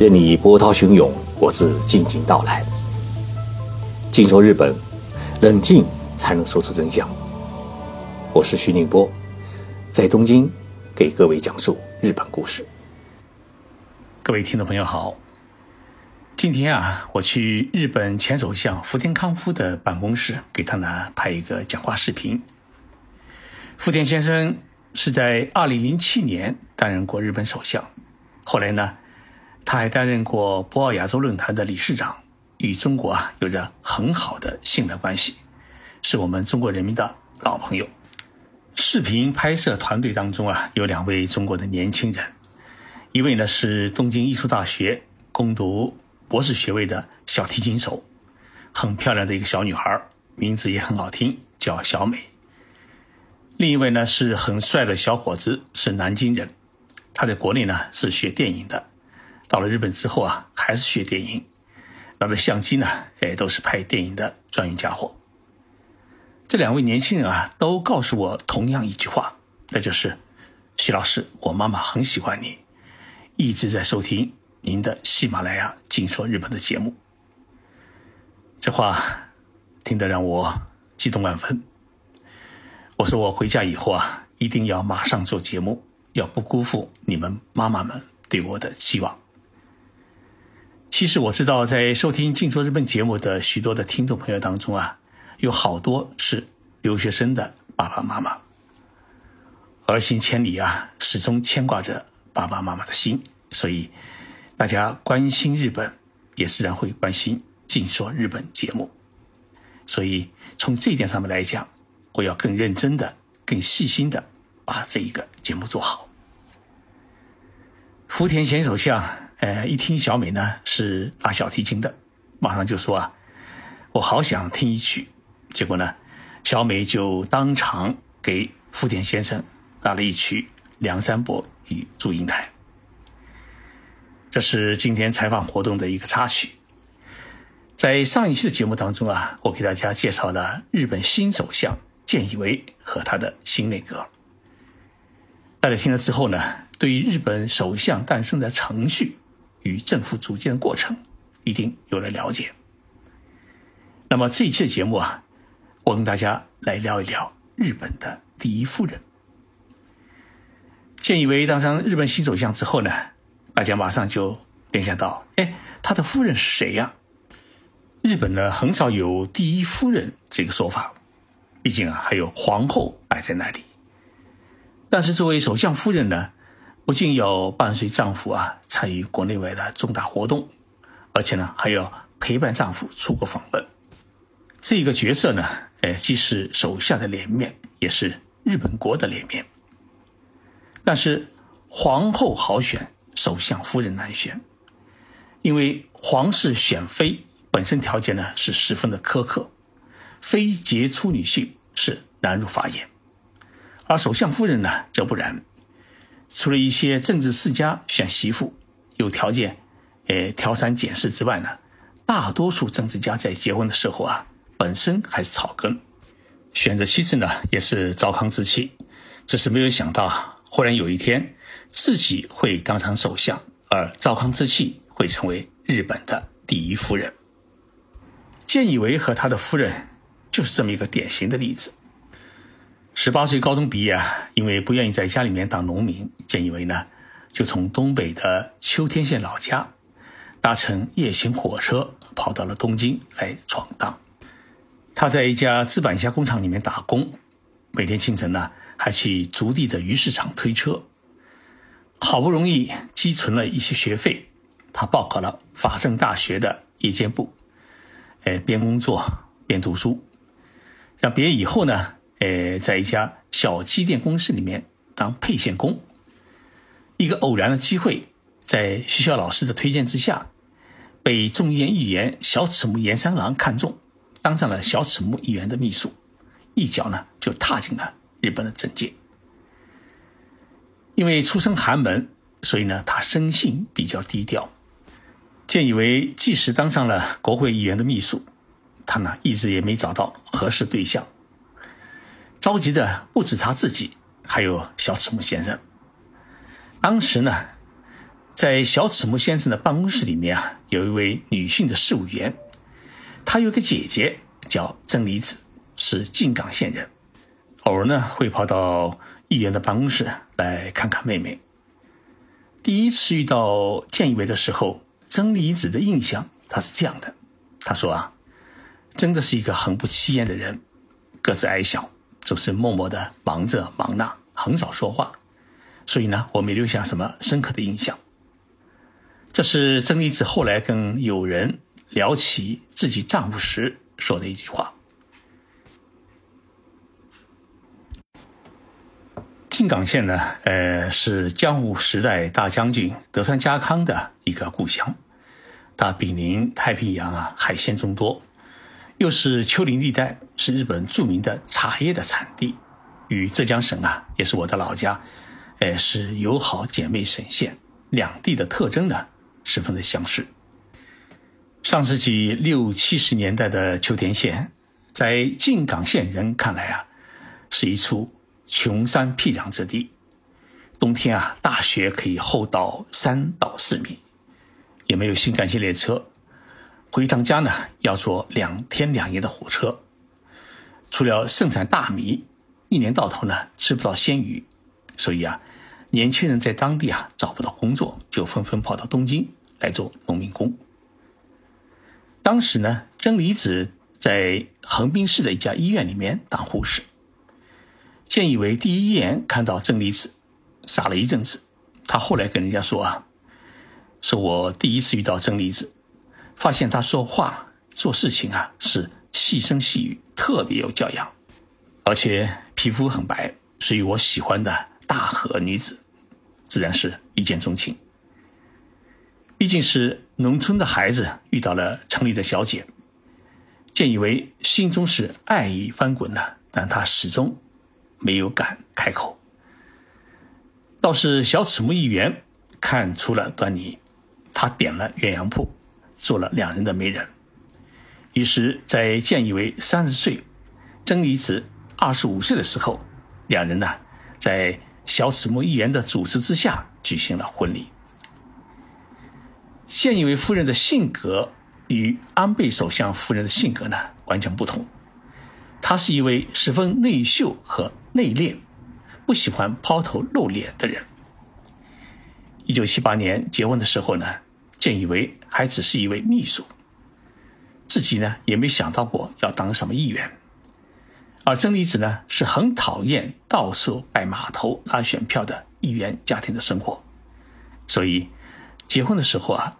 任你波涛汹涌，我自静静到来。静说日本，冷静才能说出真相。我是徐宁波，在东京给各位讲述日本故事。各位听众朋友好，今天啊，我去日本前首相福田康夫的办公室，给他呢拍一个讲话视频。福田先生是在二零零七年担任过日本首相，后来呢。他还担任过博鳌亚洲论坛的理事长，与中国啊有着很好的信赖关系，是我们中国人民的老朋友。视频拍摄团队当中啊有两位中国的年轻人，一位呢是东京艺术大学攻读博士学位的小提琴手，很漂亮的一个小女孩，名字也很好听，叫小美。另一位呢是很帅的小伙子，是南京人，他在国内呢是学电影的。到了日本之后啊，还是学电影，拿着相机呢，哎，都是拍电影的专业家伙。这两位年轻人啊，都告诉我同样一句话，那就是：“徐老师，我妈妈很喜欢你，一直在收听您的喜马拉雅《静说日本》的节目。”这话听得让我激动万分。我说我回家以后啊，一定要马上做节目，要不辜负你们妈妈们对我的期望。其实我知道，在收听《静说日本》节目的许多的听众朋友当中啊，有好多是留学生的爸爸妈妈，儿行千里啊，始终牵挂着爸爸妈妈的心，所以大家关心日本，也自然会关心《静说日本》节目。所以从这一点上面来讲，我要更认真的、更细心的把这一个节目做好。福田前首相。呃，一听小美呢是拉小提琴的，马上就说啊，我好想听一曲。结果呢，小美就当场给福田先生拉了一曲《梁山伯与祝英台》。这是今天采访活动的一个插曲。在上一期的节目当中啊，我给大家介绍了日本新首相菅义伟和他的新内阁。大家听了之后呢，对于日本首相诞生的程序。与政府组建的过程，一定有了了解。那么这一期的节目啊，我跟大家来聊一聊日本的第一夫人。菅义伟当上日本新首相之后呢，大家马上就联想到，哎，他的夫人是谁呀？日本呢很少有第一夫人这个说法，毕竟啊还有皇后摆在那里。但是作为首相夫人呢？不仅要伴随丈夫啊参与国内外的重大活动，而且呢还要陪伴丈夫出国访问。这个角色呢，哎，既是手下的脸面，也是日本国的脸面。但是皇后好选，首相夫人难选，因为皇室选妃本身条件呢是十分的苛刻，非杰出女性是难入法眼，而首相夫人呢则不然。除了一些政治世家选媳妇有条件，呃，挑三拣四之外呢，大多数政治家在结婚的时候啊，本身还是草根，选择妻子呢也是糟糠之妻，只是没有想到，忽然有一天自己会当上首相，而糟糠之妻会成为日本的第一夫人。菅义伟和他的夫人就是这么一个典型的例子。十八岁高中毕业啊，因为不愿意在家里面当农民，建义伟呢就从东北的秋天县老家搭乘夜行火车跑到了东京来闯荡。他在一家资板下工厂里面打工，每天清晨呢还去竹地的鱼市场推车。好不容易积存了一些学费，他报考了法政大学的夜间部，哎，边工作边读书，让毕业以后呢。呃，在一家小机电公司里面当配线工，一个偶然的机会，在学校老师的推荐之下，被众议院议员小此木严三郎看中，当上了小此木议员的秘书，一脚呢就踏进了日本的政界。因为出身寒门，所以呢他生性比较低调。见以为即使当上了国会议员的秘书，他呢一直也没找到合适对象。着急的不止他自己，还有小赤木先生。当时呢，在小齿木先生的办公室里面啊，有一位女性的事务员，她有个姐姐叫曾离子，是静冈县人，偶尔呢会跑到议员的办公室来看看妹妹。第一次遇到建义伟的时候，曾离子的印象他是这样的，他说啊，真的是一个很不起眼的人，个子矮小，总是默默的忙着忙那，很少说话，所以呢，我没留下什么深刻的印象。这是曾离子后来跟友人聊起自己丈夫时说的一句话。静冈县呢，呃，是江户时代大将军德川家康的一个故乡，它比邻太平洋啊，海鲜众多，又是丘陵地带，是日本著名的茶叶的产地，与浙江省啊，也是我的老家，哎，是友好姐妹省县，两地的特征呢。十分的相似。上世纪六七十年代的秋田县，在静冈县人看来啊，是一处穷山僻壤之地。冬天啊，大雪可以厚到三到四米，也没有新干线列车，回趟家呢要坐两天两夜的火车。除了盛产大米，一年到头呢吃不到鲜鱼，所以啊，年轻人在当地啊找不到工作，就纷纷跑到东京。来做农民工。当时呢，真理子在横滨市的一家医院里面当护士。建以为第一眼看到真理子，傻了一阵子。他后来跟人家说啊，说我第一次遇到真理子，发现他说话做事情啊是细声细语，特别有教养，而且皮肤很白，属于我喜欢的大和女子，自然是一见钟情。毕竟是农村的孩子遇到了城里的小姐，建以为心中是爱意翻滚的，但他始终没有敢开口。倒是小齿木一员看出了端倪，他点了鸳鸯铺，做了两人的媒人。于是，在建以为三十岁，曾离子二十五岁的时候，两人呢，在小齿木议员的主持之下举行了婚礼。现以为夫人的性格与安倍首相夫人的性格呢完全不同。她是一位十分内秀和内敛，不喜欢抛头露脸的人。一九七八年结婚的时候呢，建以为还只是一位秘书，自己呢也没想到过要当什么议员。而曾离子呢是很讨厌到处摆码头拉选票的议员家庭的生活，所以结婚的时候啊。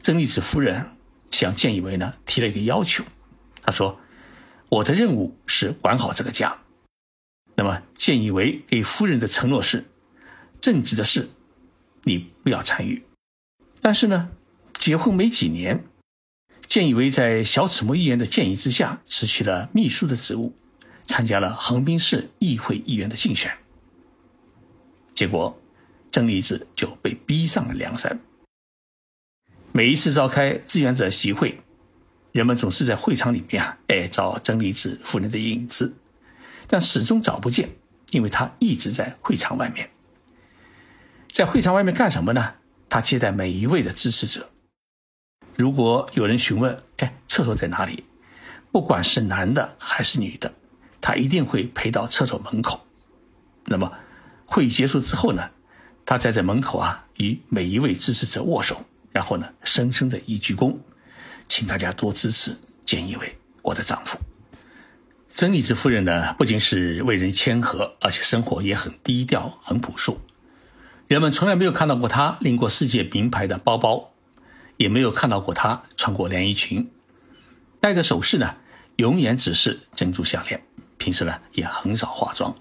曾丽子夫人向建以为呢提了一个要求，他说：“我的任务是管好这个家。那么建以为给夫人的承诺是，政治的事你不要参与。但是呢，结婚没几年，建以为在小齿木议员的建议之下，辞去了秘书的职务，参加了横滨市议会议员的竞选。结果，曾丽子就被逼上了梁山。”每一次召开志愿者集会，人们总是在会场里面啊，哎找真理子夫人的影子，但始终找不见，因为她一直在会场外面。在会场外面干什么呢？他接待每一位的支持者。如果有人询问，哎，厕所在哪里？不管是男的还是女的，他一定会陪到厕所门口。那么会议结束之后呢，他再在门口啊，与每一位支持者握手。然后呢，深深的一鞠躬，请大家多支持菅义伟，我的丈夫。曾丽子夫人呢，不仅是为人谦和，而且生活也很低调、很朴素。人们从来没有看到过她拎过世界名牌的包包，也没有看到过她穿过连衣裙。戴的首饰呢，永远只是珍珠项链。平时呢，也很少化妆。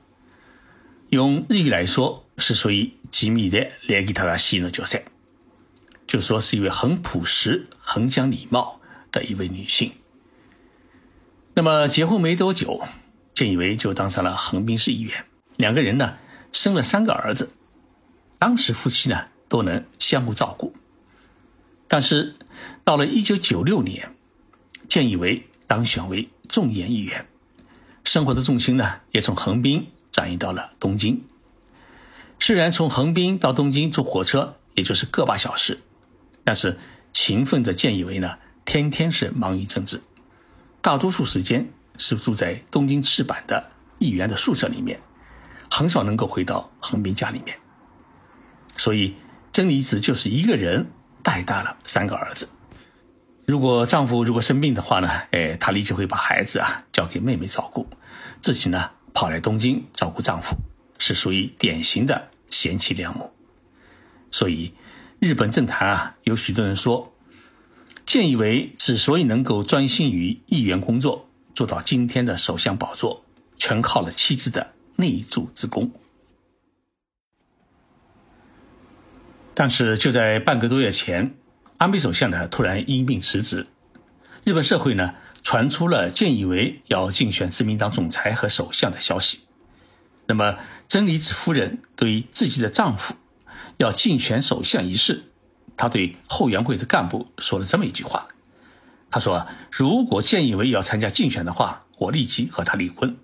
用日语来说，是属于吉米的连给他的西诺角色。就说是一位很朴实、很讲礼貌的一位女性。那么结婚没多久，建以为就当上了横滨市议员。两个人呢生了三个儿子，当时夫妻呢都能相互照顾。但是到了一九九六年，建以为当选为众议议员，生活的重心呢也从横滨转移到了东京。虽然从横滨到东京坐火车。也就是个把小时。但是勤奋的建义为呢，天天是忙于政治，大多数时间是住在东京赤坂的议员的宿舍里面，很少能够回到横滨家里面。所以真理子就是一个人带大了三个儿子。如果丈夫如果生病的话呢，哎，她立即会把孩子啊交给妹妹照顾，自己呢跑来东京照顾丈夫，是属于典型的贤妻良母。所以。日本政坛啊，有许多人说，建义为之所以能够专心于议员工作，做到今天的首相宝座，全靠了妻子的内助之功。但是就在半个多月前，安倍首相呢突然因病辞职，日本社会呢传出了建义为要竞选自民党总裁和首相的消息。那么真理子夫人对自己的丈夫。要竞选首相一事，他对后援会的干部说了这么一句话：“他说，如果建义为要参加竞选的话，我立即和他离婚。”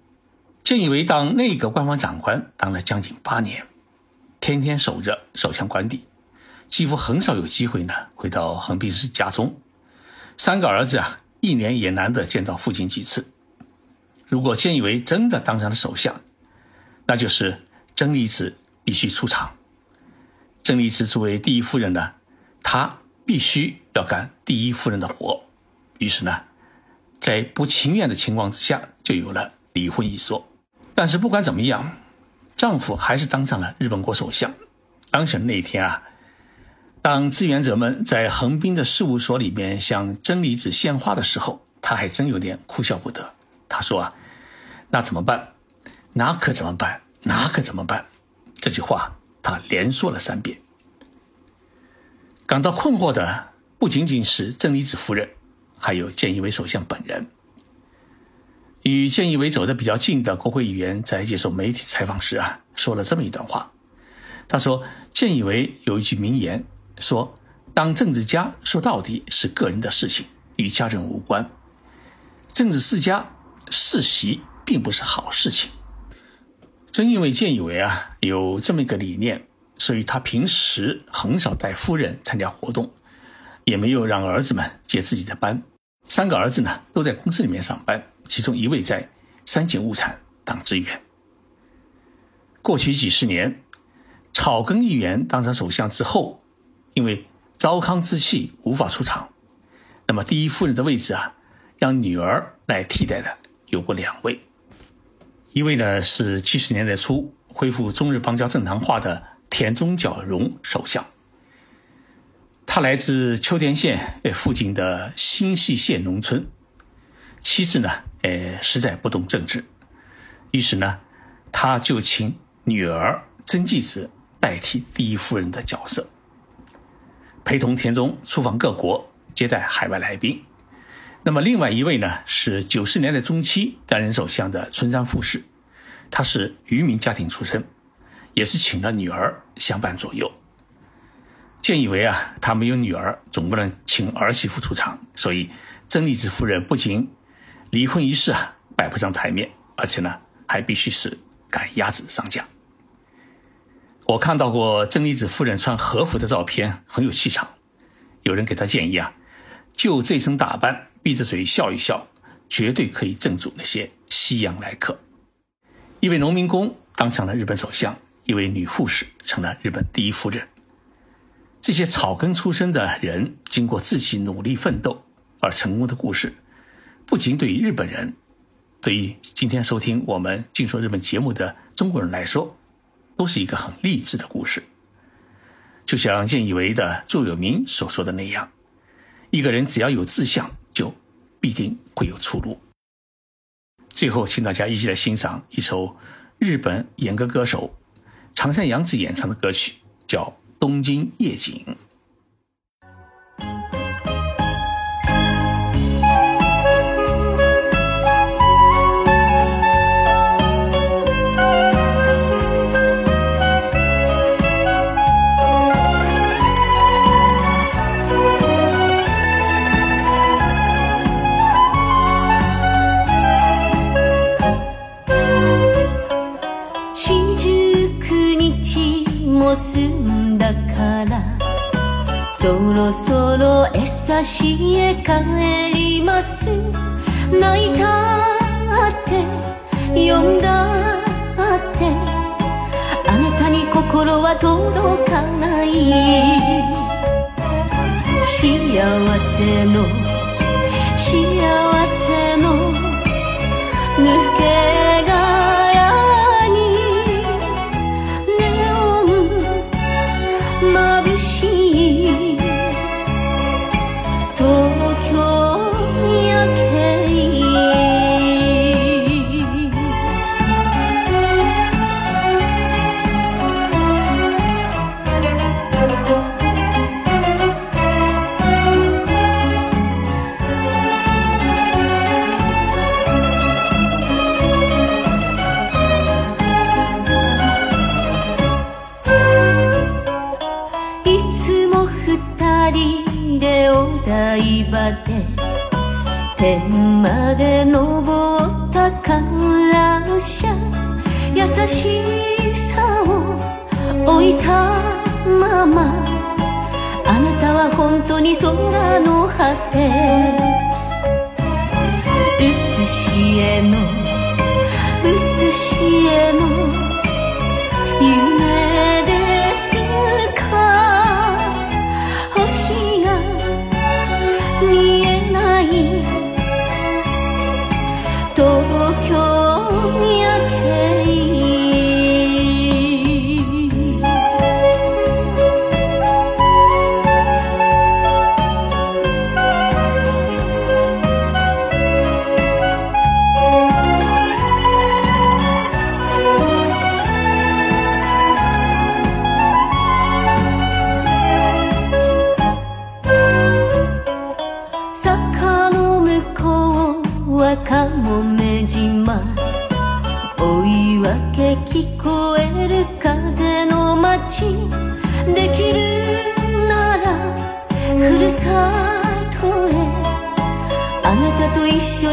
建义为当内阁官方长官当了将近八年，天天守着首相官邸，几乎很少有机会呢回到横滨市家中。三个儿子啊，一年也难得见到父亲几次。如果菅义伟真的当上了首相，那就是真理子必须出场。郑丽慈作为第一夫人呢，她必须要干第一夫人的活，于是呢，在不情愿的情况之下，就有了离婚一说。但是不管怎么样，丈夫还是当上了日本国首相。当选那一天啊，当志愿者们在横滨的事务所里面向真理子献花的时候，他还真有点哭笑不得。他说啊：“那怎么办？那可怎么办？那可怎么办？”这句话。他连说了三遍。感到困惑的不仅仅是真理子夫人，还有菅义伟首相本人。与菅义伟走得比较近的国会议员在接受媒体采访时啊，说了这么一段话。他说：“菅义伟有一句名言，说当政治家说到底是个人的事情，与家人无关。政治世家世袭并不是好事情。”正因为建以为啊有这么一个理念，所以他平时很少带夫人参加活动，也没有让儿子们接自己的班。三个儿子呢都在公司里面上班，其中一位在三井物产当职员。过去几十年，草根议员当上首相之后，因为糟糠之气无法出场，那么第一夫人的位置啊，让女儿来替代的有过两位。一位呢是七十年代初恢复中日邦交正常化的田中角荣首相，他来自秋田县附近的新系县农村，妻子呢，呃，实在不懂政治，于是呢，他就请女儿曾纪子代替第一夫人的角色，陪同田中出访各国，接待海外来宾。那么，另外一位呢是九十年代中期担任首相的村山富士，他是渔民家庭出身，也是请了女儿相伴左右。建以为啊，他没有女儿，总不能请儿媳妇出场，所以曾丽子夫人不仅离婚一事啊摆不上台面，而且呢还必须是赶鸭子上架。我看到过曾丽子夫人穿和服的照片，很有气场。有人给她建议啊，就这身打扮。闭着嘴笑一笑，绝对可以镇住那些西洋来客。一位农民工当上了日本首相，一位女护士成了日本第一夫人。这些草根出身的人，经过自己努力奋斗而成功的故事，不仅对于日本人，对于今天收听我们《静说日本》节目的中国人来说，都是一个很励志的故事。就像建以为的座右铭所说的那样，一个人只要有志向。就必定会有出路。最后，请大家一起来欣赏一首日本演歌歌手长山洋子演唱的歌曲，叫《东京夜景》。そろそろ餌しへ帰ります。泣いたって呼んだってあなたに心は届かない。幸せの幸せの抜け天まで登った観覧車優しさを置いたまま。あなたは本当に空の果て。写し絵の写し絵の夢。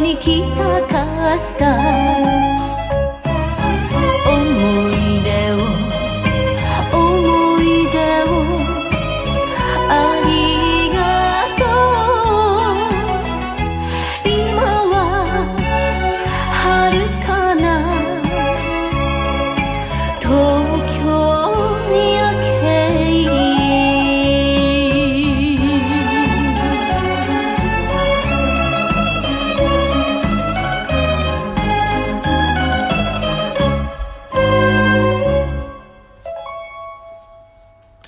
に来たか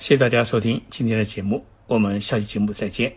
谢谢大家收听今天的节目，我们下期节目再见。